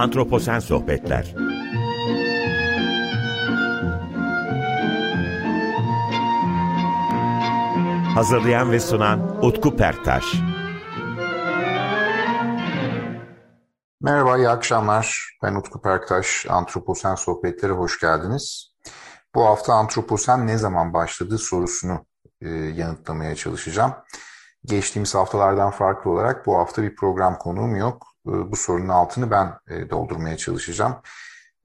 Antroposen Sohbetler Hazırlayan ve sunan Utku Perktaş Merhaba, iyi akşamlar. Ben Utku Perktaş. Antroposen Sohbetlere hoş geldiniz. Bu hafta antroposen ne zaman başladı sorusunu e, yanıtlamaya çalışacağım. Geçtiğimiz haftalardan farklı olarak bu hafta bir program konuğum yok. E, bu sorunun altını ben e, doldurmaya çalışacağım.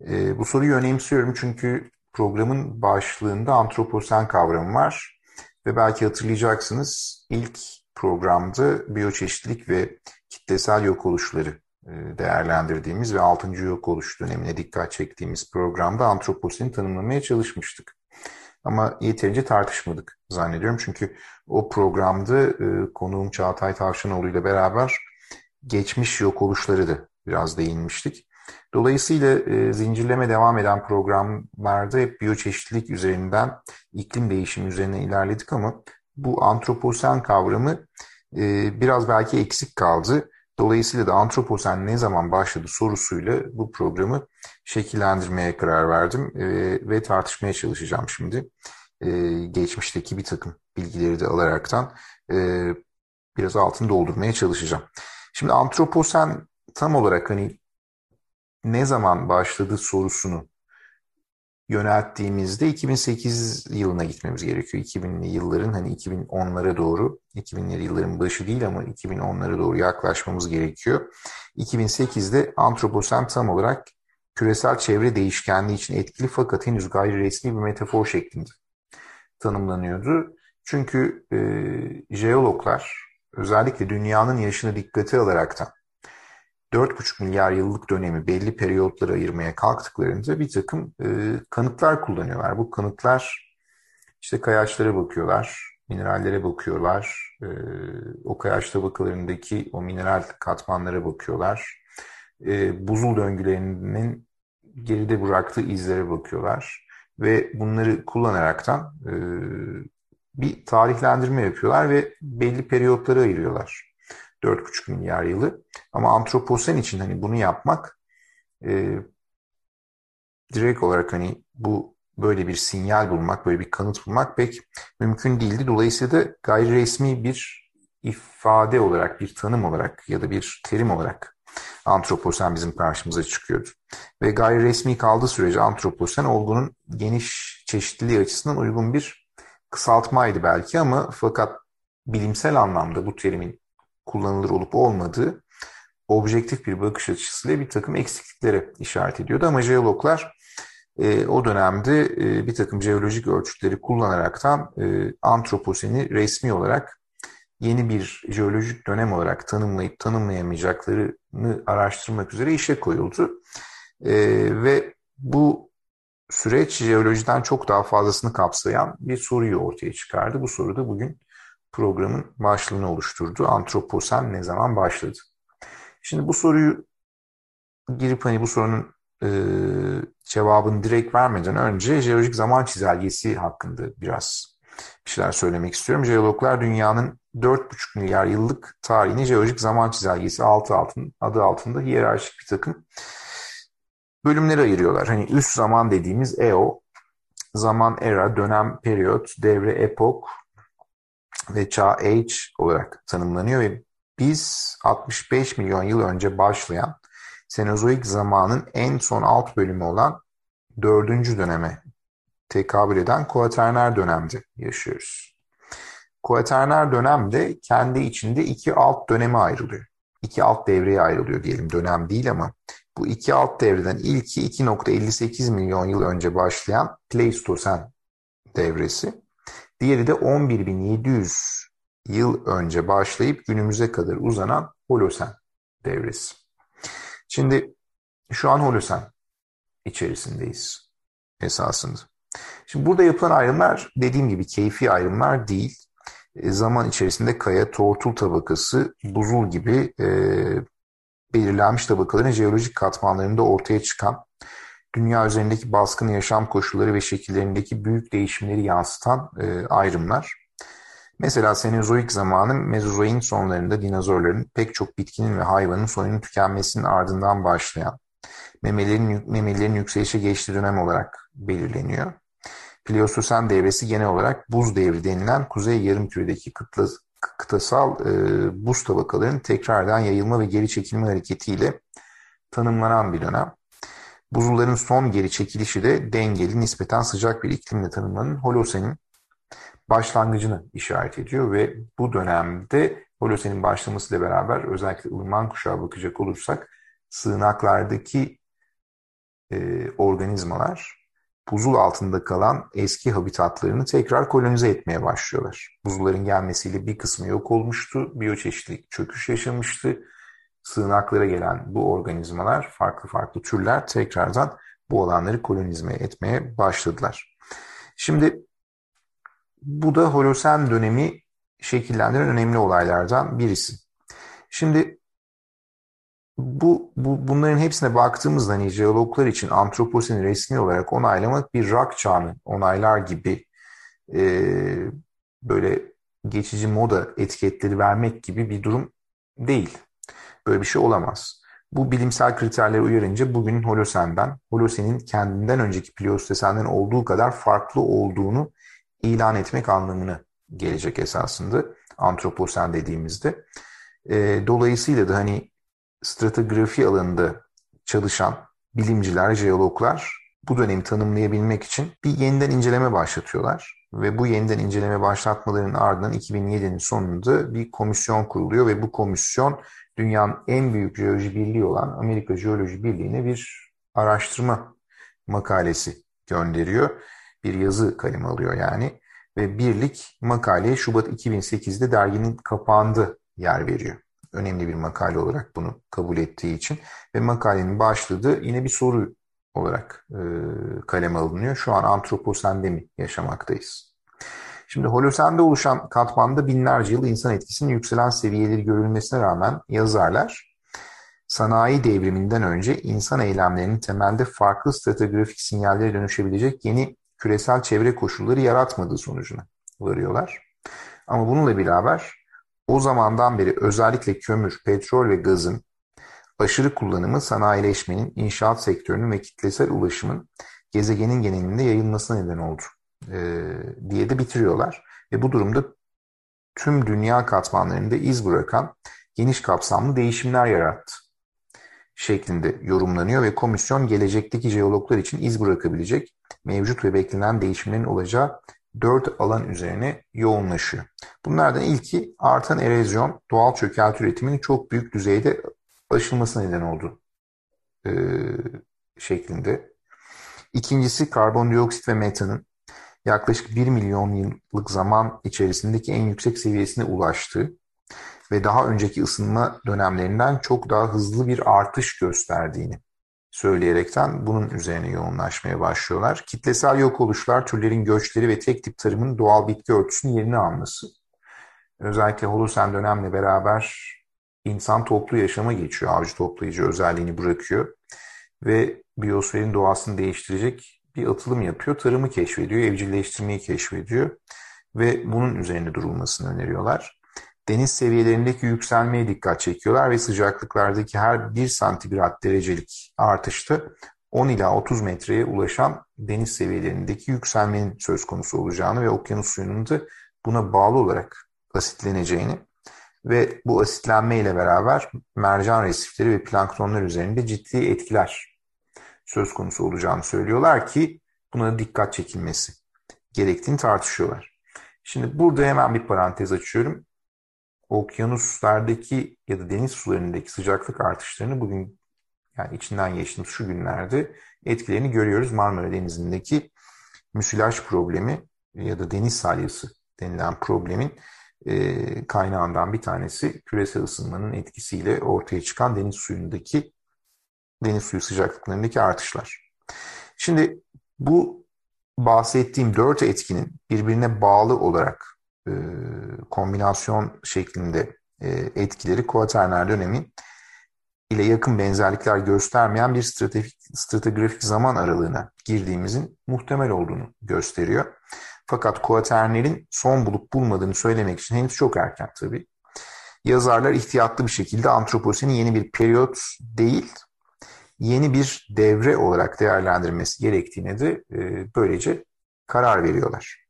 E, bu soruyu önemsiyorum çünkü programın başlığında antroposen kavramı var. Ve belki hatırlayacaksınız ilk programda biyoçeşitlilik ve kitlesel yok oluşları değerlendirdiğimiz ve 6. yok oluş dönemine dikkat çektiğimiz programda antroposeni tanımlamaya çalışmıştık. Ama yeterince tartışmadık zannediyorum. Çünkü o programda konuğum Çağatay Tavşanoğlu ile beraber geçmiş yok oluşları da biraz değinmiştik. Dolayısıyla e, zincirleme devam eden programlarda hep biyoçeşitlilik üzerinden, iklim değişimi üzerine ilerledik ama bu antroposen kavramı e, biraz belki eksik kaldı. Dolayısıyla da antroposen ne zaman başladı sorusuyla bu programı şekillendirmeye karar verdim e, ve tartışmaya çalışacağım şimdi. E, geçmişteki bir takım bilgileri de alaraktan e, biraz altını doldurmaya çalışacağım. Şimdi antroposen tam olarak hani ne zaman başladı sorusunu yönelttiğimizde 2008 yılına gitmemiz gerekiyor. 2000'li yılların hani 2010'lara doğru, 2000'li yılların başı değil ama 2010'lara doğru yaklaşmamız gerekiyor. 2008'de antroposen tam olarak küresel çevre değişkenliği için etkili fakat henüz gayri resmi bir metafor şeklinde tanımlanıyordu. Çünkü e, jeologlar özellikle dünyanın yaşını dikkate alaraktan 4,5 milyar yıllık dönemi belli periyotlara ayırmaya kalktıklarında bir takım e, kanıtlar kullanıyorlar. Bu kanıtlar işte kayaçlara bakıyorlar, minerallere bakıyorlar, e, o kayaç tabakalarındaki o mineral katmanlara bakıyorlar, e, buzul döngülerinin geride bıraktığı izlere bakıyorlar ve bunları kullanaraktan e, bir tarihlendirme yapıyorlar ve belli periyotlara ayırıyorlar. 4,5 milyar yılı. Ama antroposen için hani bunu yapmak e, direkt olarak hani bu böyle bir sinyal bulmak, böyle bir kanıt bulmak pek mümkün değildi. Dolayısıyla da gayri resmi bir ifade olarak, bir tanım olarak ya da bir terim olarak antroposen bizim karşımıza çıkıyordu. Ve gayri resmi kaldığı sürece antroposen olgunun geniş çeşitliliği açısından uygun bir kısaltmaydı belki ama fakat bilimsel anlamda bu terimin kullanılır olup olmadığı objektif bir bakış açısıyla bir takım eksikliklere işaret ediyordu. Ama jeologlar e, o dönemde e, bir takım jeolojik ölçütleri kullanaraktan e, antroposeni resmi olarak yeni bir jeolojik dönem olarak tanımlayıp tanımlayamayacaklarını araştırmak üzere işe koyuldu. E, ve bu süreç jeolojiden çok daha fazlasını kapsayan bir soruyu ortaya çıkardı. Bu soru da bugün programın başlığını oluşturdu. Antroposen ne zaman başladı? Şimdi bu soruyu girip hani bu sorunun e, cevabını direkt vermeden önce jeolojik zaman çizelgesi hakkında biraz bir şeyler söylemek istiyorum. Jeologlar dünyanın 4,5 milyar yıllık tarihini jeolojik zaman çizelgesi altı altın, adı altında hiyerarşik bir takım bölümlere ayırıyorlar. Hani üst zaman dediğimiz EO, zaman era, dönem periyot, devre epok, ve çağ Age olarak tanımlanıyor ve biz 65 milyon yıl önce başlayan Senozoik zamanın en son alt bölümü olan dördüncü döneme tekabül eden kuaterner dönemde yaşıyoruz. Kuaterner dönemde kendi içinde iki alt döneme ayrılıyor. İki alt devreye ayrılıyor diyelim dönem değil ama bu iki alt devreden ilki 2.58 milyon yıl önce başlayan Pleistosen devresi. Diğeri de 11.700 yıl önce başlayıp günümüze kadar uzanan Holosen devresi. Şimdi şu an Holosen içerisindeyiz esasında. Şimdi burada yapılan ayrımlar dediğim gibi keyfi ayrımlar değil. E, zaman içerisinde kaya, tortul tabakası, buzul gibi e, belirlenmiş tabakaların jeolojik katmanlarında ortaya çıkan dünya üzerindeki baskın yaşam koşulları ve şekillerindeki büyük değişimleri yansıtan e, ayrımlar. Mesela Senozoik zamanı Mezozoik'in sonlarında dinozorların pek çok bitkinin ve hayvanın soyunun tükenmesinin ardından başlayan Memelerin, memelerin yükselişe geçtiği dönem olarak belirleniyor. Pleostosen devresi genel olarak buz devri denilen kuzey yarımküredeki kıtla, kıtasal e, buz tabakalarının tekrardan yayılma ve geri çekilme hareketiyle tanımlanan bir dönem. Buzulların son geri çekilişi de dengeli, nispeten sıcak bir iklimle tanımlanan Holosen'in başlangıcını işaret ediyor ve bu dönemde Holosen'in başlamasıyla beraber özellikle ılıman kuşağa bakacak olursak sığınaklardaki e, organizmalar buzul altında kalan eski habitatlarını tekrar kolonize etmeye başlıyorlar. Buzulların gelmesiyle bir kısmı yok olmuştu, biyoçeşitlilik çöküş yaşamıştı. Sığınaklara gelen bu organizmalar, farklı farklı türler tekrardan bu alanları kolonize etmeye başladılar. Şimdi bu da Holosen dönemi şekillendiren önemli olaylardan birisi. Şimdi bu, bu bunların hepsine baktığımızda hani jeologlar için antroposeni resmi olarak onaylamak bir rak çağını onaylar gibi e, böyle geçici moda etiketleri vermek gibi bir durum değil. Böyle bir şey olamaz. Bu bilimsel kriterlere uyarınca bugünün Holosen'den, Holosen'in kendinden önceki Pleistosenden olduğu kadar farklı olduğunu ilan etmek anlamını gelecek esasında antroposen dediğimizde. E, dolayısıyla da hani stratigrafi alanında çalışan bilimciler, jeologlar bu dönemi tanımlayabilmek için bir yeniden inceleme başlatıyorlar. Ve bu yeniden inceleme başlatmalarının ardından 2007'nin sonunda bir komisyon kuruluyor ve bu komisyon dünyanın en büyük jeoloji birliği olan Amerika Jeoloji Birliği'ne bir araştırma makalesi gönderiyor. Bir yazı kalemi alıyor yani ve birlik makaleye Şubat 2008'de derginin kapağında yer veriyor. Önemli bir makale olarak bunu kabul ettiği için ve makalenin başladığı yine bir soru olarak e, kaleme alınıyor. Şu an antroposende mi yaşamaktayız? Şimdi Holosen'de oluşan katmanda binlerce yıl insan etkisinin yükselen seviyeleri görülmesine rağmen yazarlar sanayi devriminden önce insan eylemlerinin temelde farklı stratigrafik sinyallere dönüşebilecek yeni küresel çevre koşulları yaratmadığı sonucuna varıyorlar. Ama bununla beraber o zamandan beri özellikle kömür, petrol ve gazın aşırı kullanımı sanayileşmenin, inşaat sektörünün ve kitlesel ulaşımın gezegenin genelinde yayılmasına neden oldu e, diye de bitiriyorlar. Ve bu durumda tüm dünya katmanlarında iz bırakan geniş kapsamlı değişimler yarattı şeklinde yorumlanıyor ve komisyon gelecekteki jeologlar için iz bırakabilecek mevcut ve beklenen değişimlerin olacağı dört alan üzerine yoğunlaşıyor. Bunlardan ilki artan erozyon doğal çökelti üretiminin çok büyük düzeyde aşılmasına neden oldu e, şeklinde. İkincisi karbondioksit ve metanın yaklaşık 1 milyon yıllık zaman içerisindeki en yüksek seviyesine ulaştığı ve daha önceki ısınma dönemlerinden çok daha hızlı bir artış gösterdiğini söyleyerekten bunun üzerine yoğunlaşmaya başlıyorlar. Kitlesel yok oluşlar, türlerin göçleri ve tek tip tarımın doğal bitki örtüsünün yerini alması. Özellikle Holosen dönemle beraber insan toplu yaşama geçiyor, avcı toplayıcı özelliğini bırakıyor ve biyosferin doğasını değiştirecek bir atılım yapıyor. Tarımı keşfediyor, evcilleştirmeyi keşfediyor ve bunun üzerine durulmasını öneriyorlar deniz seviyelerindeki yükselmeye dikkat çekiyorlar ve sıcaklıklardaki her 1 santigrat derecelik artışta 10 ila 30 metreye ulaşan deniz seviyelerindeki yükselmenin söz konusu olacağını ve okyanus suyunun da buna bağlı olarak asitleneceğini ve bu asitlenme ile beraber mercan resifleri ve planktonlar üzerinde ciddi etkiler söz konusu olacağını söylüyorlar ki buna dikkat çekilmesi gerektiğini tartışıyorlar. Şimdi burada hemen bir parantez açıyorum okyanuslardaki ya da deniz sularındaki sıcaklık artışlarını bugün yani içinden geçtiğimiz şu günlerde etkilerini görüyoruz. Marmara Denizi'ndeki müsilaj problemi ya da deniz salyası denilen problemin e, kaynağından bir tanesi küresel ısınmanın etkisiyle ortaya çıkan deniz suyundaki deniz suyu sıcaklıklarındaki artışlar. Şimdi bu bahsettiğim dört etkinin birbirine bağlı olarak e, kombinasyon şeklinde e, etkileri kuaterner dönemin ile yakın benzerlikler göstermeyen bir stratejik, stratigrafik zaman aralığına girdiğimizin muhtemel olduğunu gösteriyor. Fakat kuaternerin son bulup bulmadığını söylemek için henüz çok erken tabii. Yazarlar ihtiyatlı bir şekilde antroposeni yeni bir periyot değil, yeni bir devre olarak değerlendirmesi gerektiğine de e, böylece karar veriyorlar.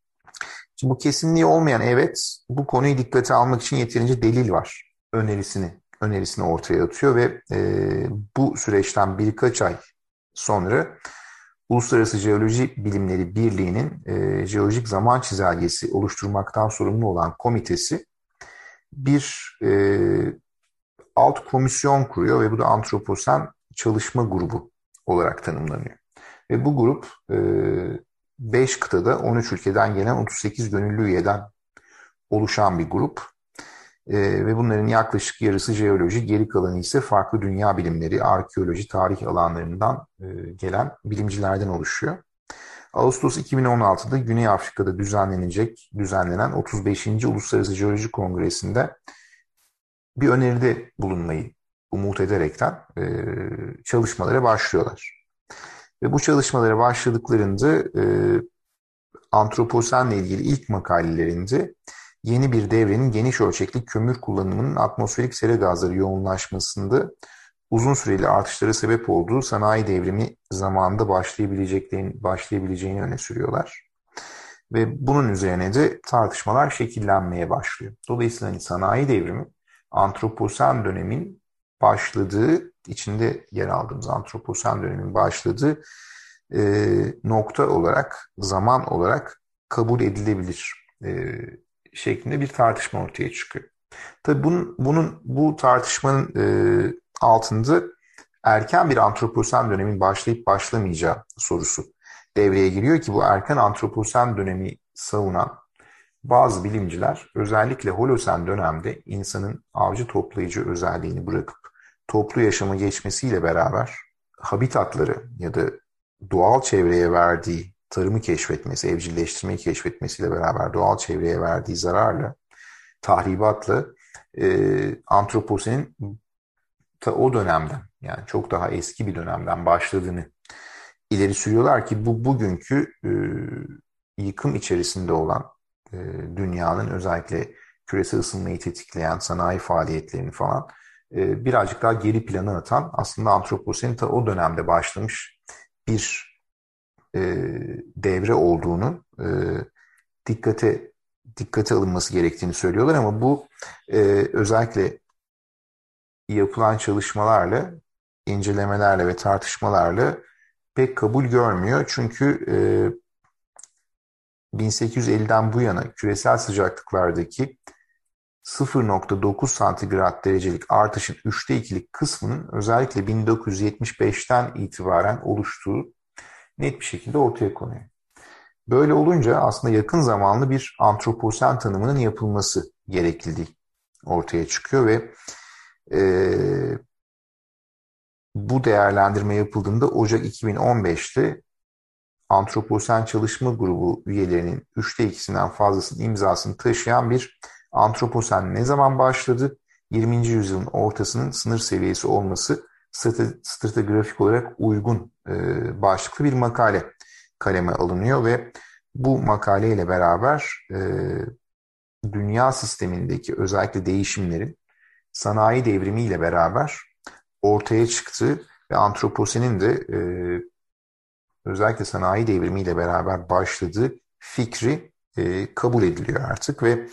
Şimdi bu kesinliği olmayan evet bu konuyu dikkate almak için yeterince delil var önerisini önerisini ortaya atıyor ve e, bu süreçten birkaç ay sonra Uluslararası Jeoloji Bilimleri Birliği'nin e, jeolojik zaman çizelgesi oluşturmaktan sorumlu olan komitesi bir e, alt komisyon kuruyor ve bu da antroposen çalışma grubu olarak tanımlanıyor. Ve bu grup 5 e, kıtada 13 ülkeden gelen 38 gönüllü üyeden oluşan bir grup. E, ve bunların yaklaşık yarısı jeoloji, geri kalanı ise farklı dünya bilimleri, arkeoloji, tarih alanlarından e, gelen bilimcilerden oluşuyor. Ağustos 2016'da Güney Afrika'da düzenlenecek, düzenlenen 35. Uluslararası Jeoloji Kongresi'nde bir öneride bulunmayı umut ederekten e, çalışmalara başlıyorlar. Ve bu çalışmalara başladıklarında e, antroposenle ilgili ilk makalelerinde yeni bir devrenin geniş ölçekli kömür kullanımının atmosferik sera gazları yoğunlaşmasında uzun süreli artışlara sebep olduğu sanayi devrimi zamanında başlayabileceklerini, başlayabileceğini öne sürüyorlar. Ve bunun üzerine de tartışmalar şekillenmeye başlıyor. Dolayısıyla hani sanayi devrimi antroposen dönemin başladığı, içinde yer aldığımız antroposen dönemin başladığı e, nokta olarak, zaman olarak kabul edilebilir e, şeklinde bir tartışma ortaya çıkıyor. Tabii bunun, bunun bu tartışmanın e, altında erken bir antroposen dönemin başlayıp başlamayacağı sorusu devreye giriyor ki bu erken antroposen dönemi savunan bazı bilimciler özellikle Holosen dönemde insanın avcı toplayıcı özelliğini bırakıp toplu yaşama geçmesiyle beraber habitatları ya da doğal çevreye verdiği tarımı keşfetmesi, evcilleştirmeyi keşfetmesiyle beraber doğal çevreye verdiği zararla, tahribatla e, antroposenin ta o dönemden yani çok daha eski bir dönemden başladığını ileri sürüyorlar ki bu bugünkü e, yıkım içerisinde olan e, dünyanın özellikle küresel ısınmayı tetikleyen sanayi faaliyetlerini falan birazcık daha geri plana atan aslında antroposenin ta o dönemde başlamış bir e, devre olduğunu e, dikkate dikkate alınması gerektiğini söylüyorlar ama bu e, özellikle yapılan çalışmalarla, incelemelerle ve tartışmalarla pek kabul görmüyor. Çünkü e, 1850'den bu yana küresel sıcaklıklardaki 0.9 santigrat derecelik artışın üçte ikilik kısmının özellikle 1975'ten itibaren oluştuğu net bir şekilde ortaya konuyor. Böyle olunca aslında yakın zamanlı bir antroposen tanımının yapılması gerekliliği ortaya çıkıyor ve e, bu değerlendirme yapıldığında Ocak 2015'te Antroposen Çalışma Grubu üyelerinin üçte ikisinden fazlasının imzasını taşıyan bir Antroposen ne zaman başladı? 20. yüzyılın ortasının sınır seviyesi olması stratigrafik olarak uygun e, başlıklı bir makale kaleme alınıyor ve bu makaleyle beraber e, dünya sistemindeki özellikle değişimlerin sanayi devrimiyle beraber ortaya çıktığı ve antroposenin de e, özellikle sanayi devrimiyle beraber başladığı fikri e, kabul ediliyor artık ve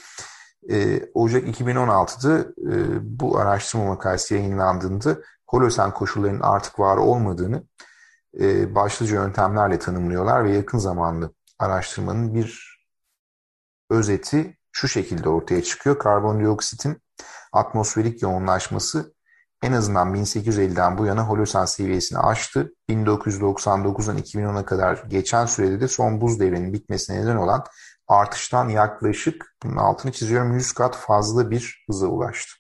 e, Ocak 2016'da e, bu araştırma makalesi yayınlandığında Holosen koşullarının artık var olmadığını e, başlıca yöntemlerle tanımlıyorlar ve yakın zamanlı araştırmanın bir özeti şu şekilde ortaya çıkıyor. Karbondioksitin atmosferik yoğunlaşması en azından 1850'den bu yana Holosen seviyesini aştı. 1999'dan 2010'a kadar geçen sürede de son buz devrinin bitmesine neden olan artıştan yaklaşık, altını çiziyorum, 100 kat fazla bir hıza ulaştı.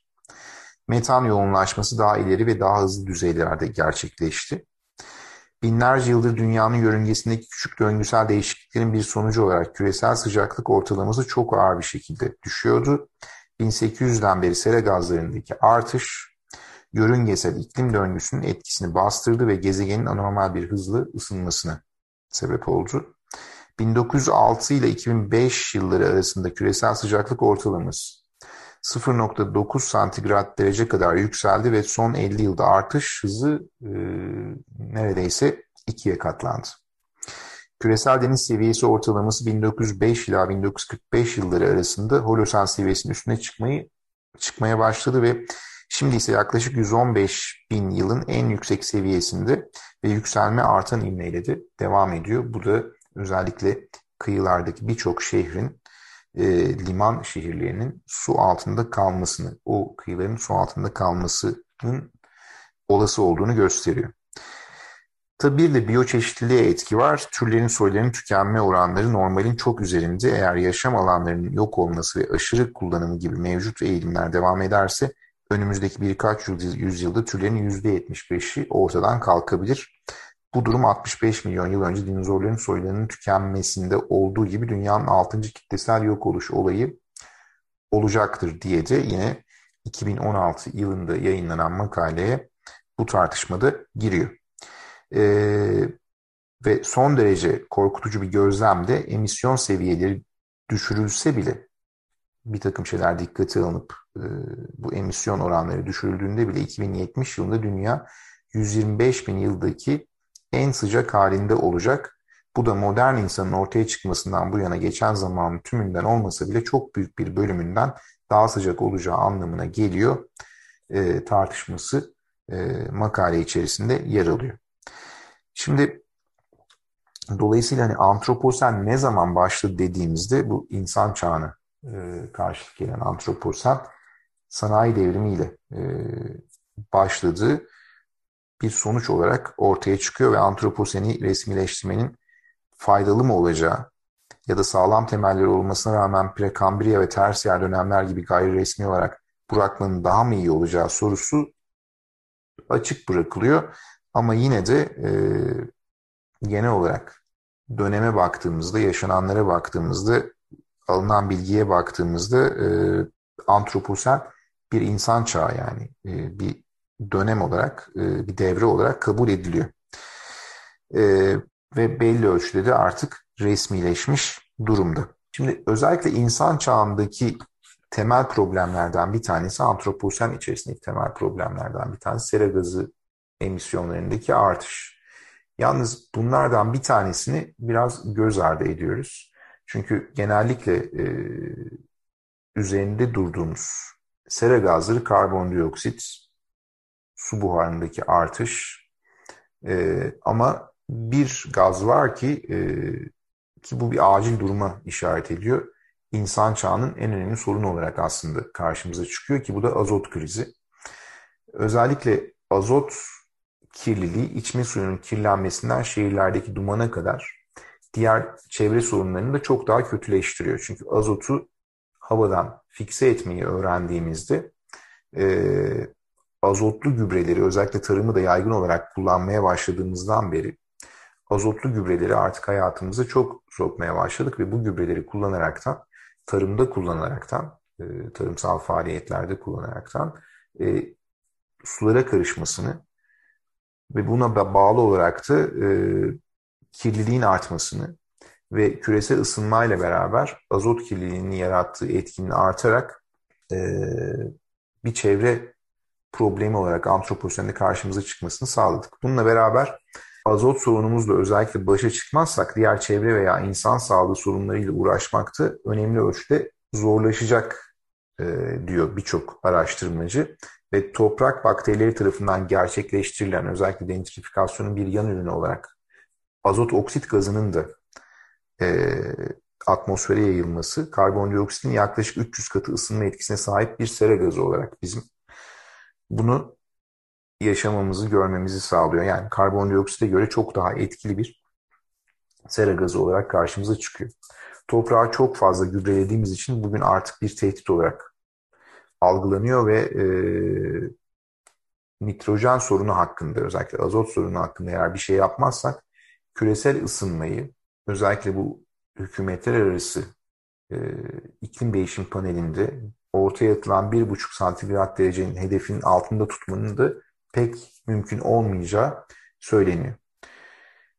Metan yoğunlaşması daha ileri ve daha hızlı düzeylerde gerçekleşti. Binlerce yıldır dünyanın yörüngesindeki küçük döngüsel değişikliklerin bir sonucu olarak küresel sıcaklık ortalaması çok ağır bir şekilde düşüyordu. 1800'den beri sera gazlarındaki artış yörüngesel iklim döngüsünün etkisini bastırdı ve gezegenin anormal bir hızlı ısınmasına sebep oldu. 1906 ile 2005 yılları arasında küresel sıcaklık ortalaması 0.9 santigrat derece kadar yükseldi ve son 50 yılda artış hızı e, neredeyse ikiye katlandı. Küresel deniz seviyesi ortalaması 1905 ila 1945 yılları arasında Holosen seviyesinin üstüne çıkmayı çıkmaya başladı ve şimdi ise yaklaşık 115 bin yılın en yüksek seviyesinde ve yükselme artan ivmeyle de devam ediyor. Bu da özellikle kıyılardaki birçok şehrin e, liman şehirlerinin su altında kalmasını, o kıyıların su altında kalmasının olası olduğunu gösteriyor. Tabi bir de biyoçeşitliliğe etki var. Türlerin soylarının tükenme oranları normalin çok üzerinde. Eğer yaşam alanlarının yok olması ve aşırı kullanımı gibi mevcut eğilimler devam ederse önümüzdeki birkaç yüzyılda türlerin %75'i ortadan kalkabilir. Bu durum 65 milyon yıl önce dinozorların soylarının tükenmesinde olduğu gibi dünyanın 6. kitlesel yok oluş olayı olacaktır diye de yine 2016 yılında yayınlanan makaleye bu tartışmada giriyor. Ee, ve son derece korkutucu bir gözlemde emisyon seviyeleri düşürülse bile bir takım şeyler dikkate alınıp e, bu emisyon oranları düşürüldüğünde bile 2070 yılında dünya 125 bin yıldaki en sıcak halinde olacak. Bu da modern insanın ortaya çıkmasından bu yana geçen zamanın tümünden olmasa bile çok büyük bir bölümünden daha sıcak olacağı anlamına geliyor e, tartışması e, makale içerisinde yer alıyor. Şimdi dolayısıyla hani antroposen ne zaman başladı dediğimizde bu insan çağına e, karşılık gelen antroposen sanayi devrimiyle e, başladığı bir sonuç olarak ortaya çıkıyor ve antroposeni resmileştirmenin faydalı mı olacağı ya da sağlam temelleri olmasına rağmen prekambriya ve tersiyer dönemler gibi gayri resmi olarak bırakmanın daha mı iyi olacağı sorusu açık bırakılıyor. Ama yine de e, genel olarak döneme baktığımızda, yaşananlara baktığımızda, alınan bilgiye baktığımızda e, antroposen bir insan çağı yani e, bir dönem olarak, e, bir devre olarak kabul ediliyor. E, ve belli ölçüde de artık resmileşmiş durumda. Şimdi özellikle insan çağındaki temel problemlerden bir tanesi antroposen içerisindeki temel problemlerden bir tanesi sera gazı emisyonlarındaki artış. Yalnız bunlardan bir tanesini biraz göz ardı ediyoruz. Çünkü genellikle e, üzerinde durduğumuz sera gazları karbondioksit, su buharındaki artış e, ama bir gaz var ki e, ki bu bir acil duruma işaret ediyor. İnsan çağının en önemli sorunu olarak aslında karşımıza çıkıyor ki bu da azot krizi. Özellikle azot kirliliği içme suyunun kirlenmesinden şehirlerdeki dumana kadar diğer çevre sorunlarını da çok daha kötüleştiriyor. Çünkü azotu havadan fikse etmeyi öğrendiğimizde e, azotlu gübreleri özellikle tarımı da yaygın olarak kullanmaya başladığımızdan beri azotlu gübreleri artık hayatımıza çok sokmaya başladık ve bu gübreleri kullanaraktan, tarımda kullanaraktan, e, tarımsal faaliyetlerde kullanaraktan e, sulara karışmasını ve buna bağlı olarak da e, kirliliğin artmasını ve küresel ısınmayla beraber azot kirliliğinin yarattığı etkinin artarak e, bir çevre problemi olarak antroposende karşımıza çıkmasını sağladık. Bununla beraber azot sorunumuzla özellikle başa çıkmazsak diğer çevre veya insan sağlığı sorunlarıyla uğraşmakta önemli ölçüde zorlaşacak e, diyor birçok araştırmacı ve toprak bakterileri tarafından gerçekleştirilen özellikle denitrifikasyonun bir yan ürünü olarak azot oksit gazının da e, atmosfere yayılması karbondioksitin yaklaşık 300 katı ısınma etkisine sahip bir sera gazı olarak bizim bunu yaşamamızı görmemizi sağlıyor. Yani karbondioksite göre çok daha etkili bir sera gazı olarak karşımıza çıkıyor. Toprağı çok fazla gübrelediğimiz için bugün artık bir tehdit olarak algılanıyor ve e, nitrojen sorunu hakkında özellikle azot sorunu hakkında eğer bir şey yapmazsak küresel ısınmayı özellikle bu hükümetler arası e, iklim değişim panelinde ortaya atılan 1,5 santigrat derecenin hedefinin altında tutmanın da pek mümkün olmayacağı söyleniyor.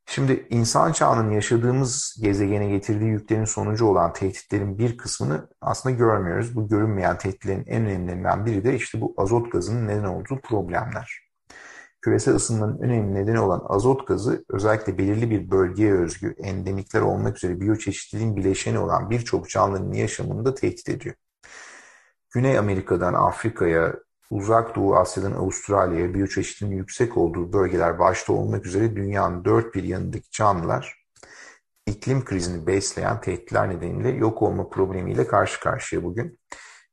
Şimdi insan çağının yaşadığımız gezegene getirdiği yüklerin sonucu olan tehditlerin bir kısmını aslında görmüyoruz. Bu görünmeyen tehditlerin en önemlilerinden biri de işte bu azot gazının neden olduğu problemler. Küresel ısınmanın önemli nedeni olan azot gazı özellikle belirli bir bölgeye özgü endemikler olmak üzere biyoçeşitliliğin bileşeni olan birçok canlının yaşamını da tehdit ediyor. Güney Amerika'dan Afrika'ya, Uzak Doğu Asya'dan Avustralya'ya biyoçeşitliliğin yüksek olduğu bölgeler başta olmak üzere dünyanın dört bir yanındaki canlılar iklim krizini besleyen tehditler nedeniyle yok olma problemiyle karşı karşıya bugün.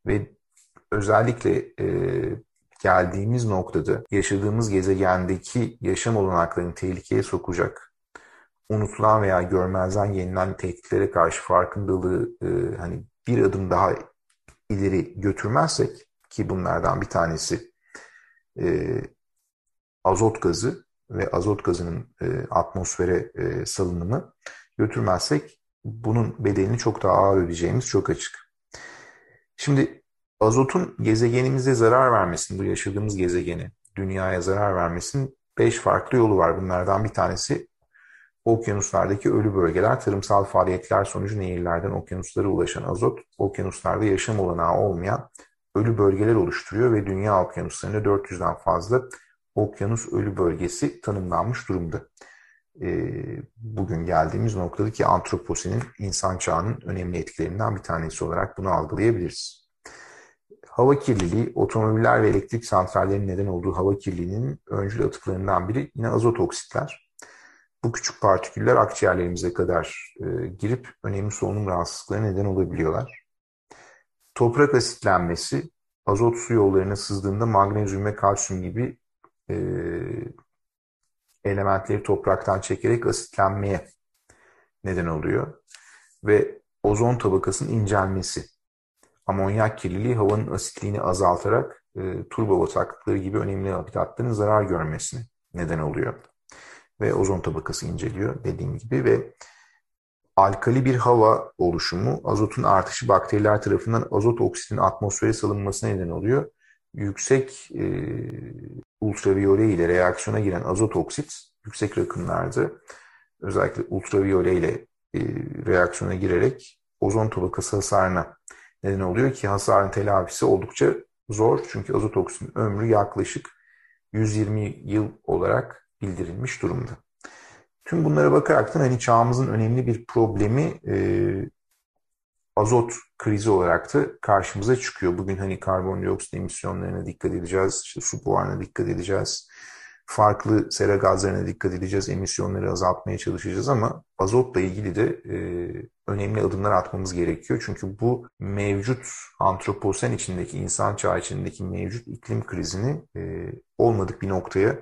Ve özellikle e, geldiğimiz noktada yaşadığımız gezegendeki yaşam olanaklarını tehlikeye sokacak, unutulan veya görmezden gelinen tehditlere karşı farkındalığı e, hani bir adım daha ileri götürmezsek ki bunlardan bir tanesi e, azot gazı ve azot gazının e, atmosfere e, salınımı götürmezsek bunun bedelini çok daha ağır ödeyeceğimiz çok açık. Şimdi azotun gezegenimize zarar vermesinin, bu yaşadığımız gezegene, dünyaya zarar vermesinin beş farklı yolu var. Bunlardan bir tanesi okyanuslardaki ölü bölgeler, tarımsal faaliyetler sonucu nehirlerden okyanuslara ulaşan azot, okyanuslarda yaşam olanağı olmayan ölü bölgeler oluşturuyor ve dünya okyanuslarında 400'den fazla okyanus ölü bölgesi tanımlanmış durumda. Ee, bugün geldiğimiz noktadaki antroposinin insan çağının önemli etkilerinden bir tanesi olarak bunu algılayabiliriz. Hava kirliliği, otomobiller ve elektrik santrallerinin neden olduğu hava kirliliğinin öncül atıklarından biri yine azot oksitler. Bu küçük partiküller akciğerlerimize kadar e, girip önemli solunum rahatsızlıklarına neden olabiliyorlar. Toprak asitlenmesi, azot su yollarına sızdığında magnezyum ve kalsiyum gibi e, elementleri topraktan çekerek asitlenmeye neden oluyor. Ve ozon tabakasının incelmesi. Amonyak kirliliği havanın asitliğini azaltarak e, turbo bataklıkları gibi önemli habitatların zarar görmesine neden oluyor. Ve ozon tabakası inceliyor dediğim gibi ve alkali bir hava oluşumu, azotun artışı bakteriler tarafından azot oksitinin atmosfere salınmasına neden oluyor. Yüksek e, ultraviyole ile reaksiyona giren azot oksit yüksek rakımlarda özellikle ultraviyole ile e, reaksiyona girerek ozon tabakası hasarına neden oluyor ki hasarın telafisi oldukça zor. Çünkü azot oksitinin ömrü yaklaşık 120 yıl olarak bildirilmiş durumda. Tüm bunlara bakaraktan hani çağımızın önemli bir problemi e, azot krizi olarak da karşımıza çıkıyor. Bugün hani karbondioksit emisyonlarına dikkat edeceğiz, işte su buharına dikkat edeceğiz, farklı sera gazlarına dikkat edeceğiz, emisyonları azaltmaya çalışacağız ama azotla ilgili de e, önemli adımlar atmamız gerekiyor. Çünkü bu mevcut antroposen içindeki, insan çağı içindeki mevcut iklim krizini e, olmadık bir noktaya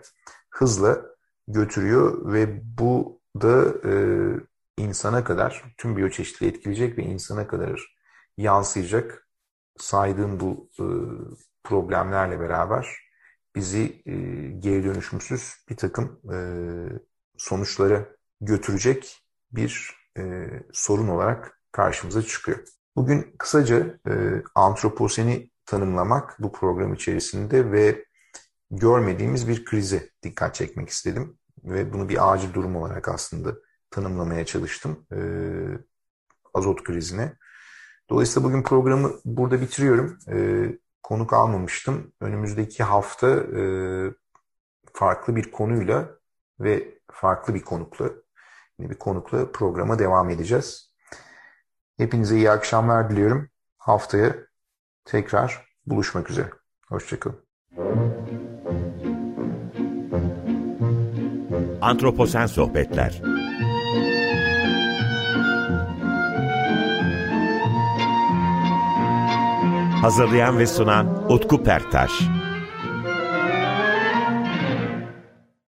hızla götürüyor ve bu da e, insana kadar tüm biyoçeşitliliği etkileyecek ve insana kadar yansıyacak saydığım bu e, problemlerle beraber bizi e, geri dönüşümsüz bir takım e, sonuçlara götürecek bir e, sorun olarak karşımıza çıkıyor. Bugün kısaca e, antroposeni tanımlamak bu program içerisinde ve görmediğimiz bir krize dikkat çekmek istedim. Ve bunu bir acil durum olarak aslında tanımlamaya çalıştım. E, azot krizine. Dolayısıyla bugün programı burada bitiriyorum. E, konuk almamıştım. Önümüzdeki hafta e, farklı bir konuyla ve farklı bir konukla bir konukla programa devam edeceğiz. Hepinize iyi akşamlar diliyorum. Haftaya tekrar buluşmak üzere. Hoşçakalın. Antroposen Sohbetler. Hazırlayan ve sunan Utku Perktaş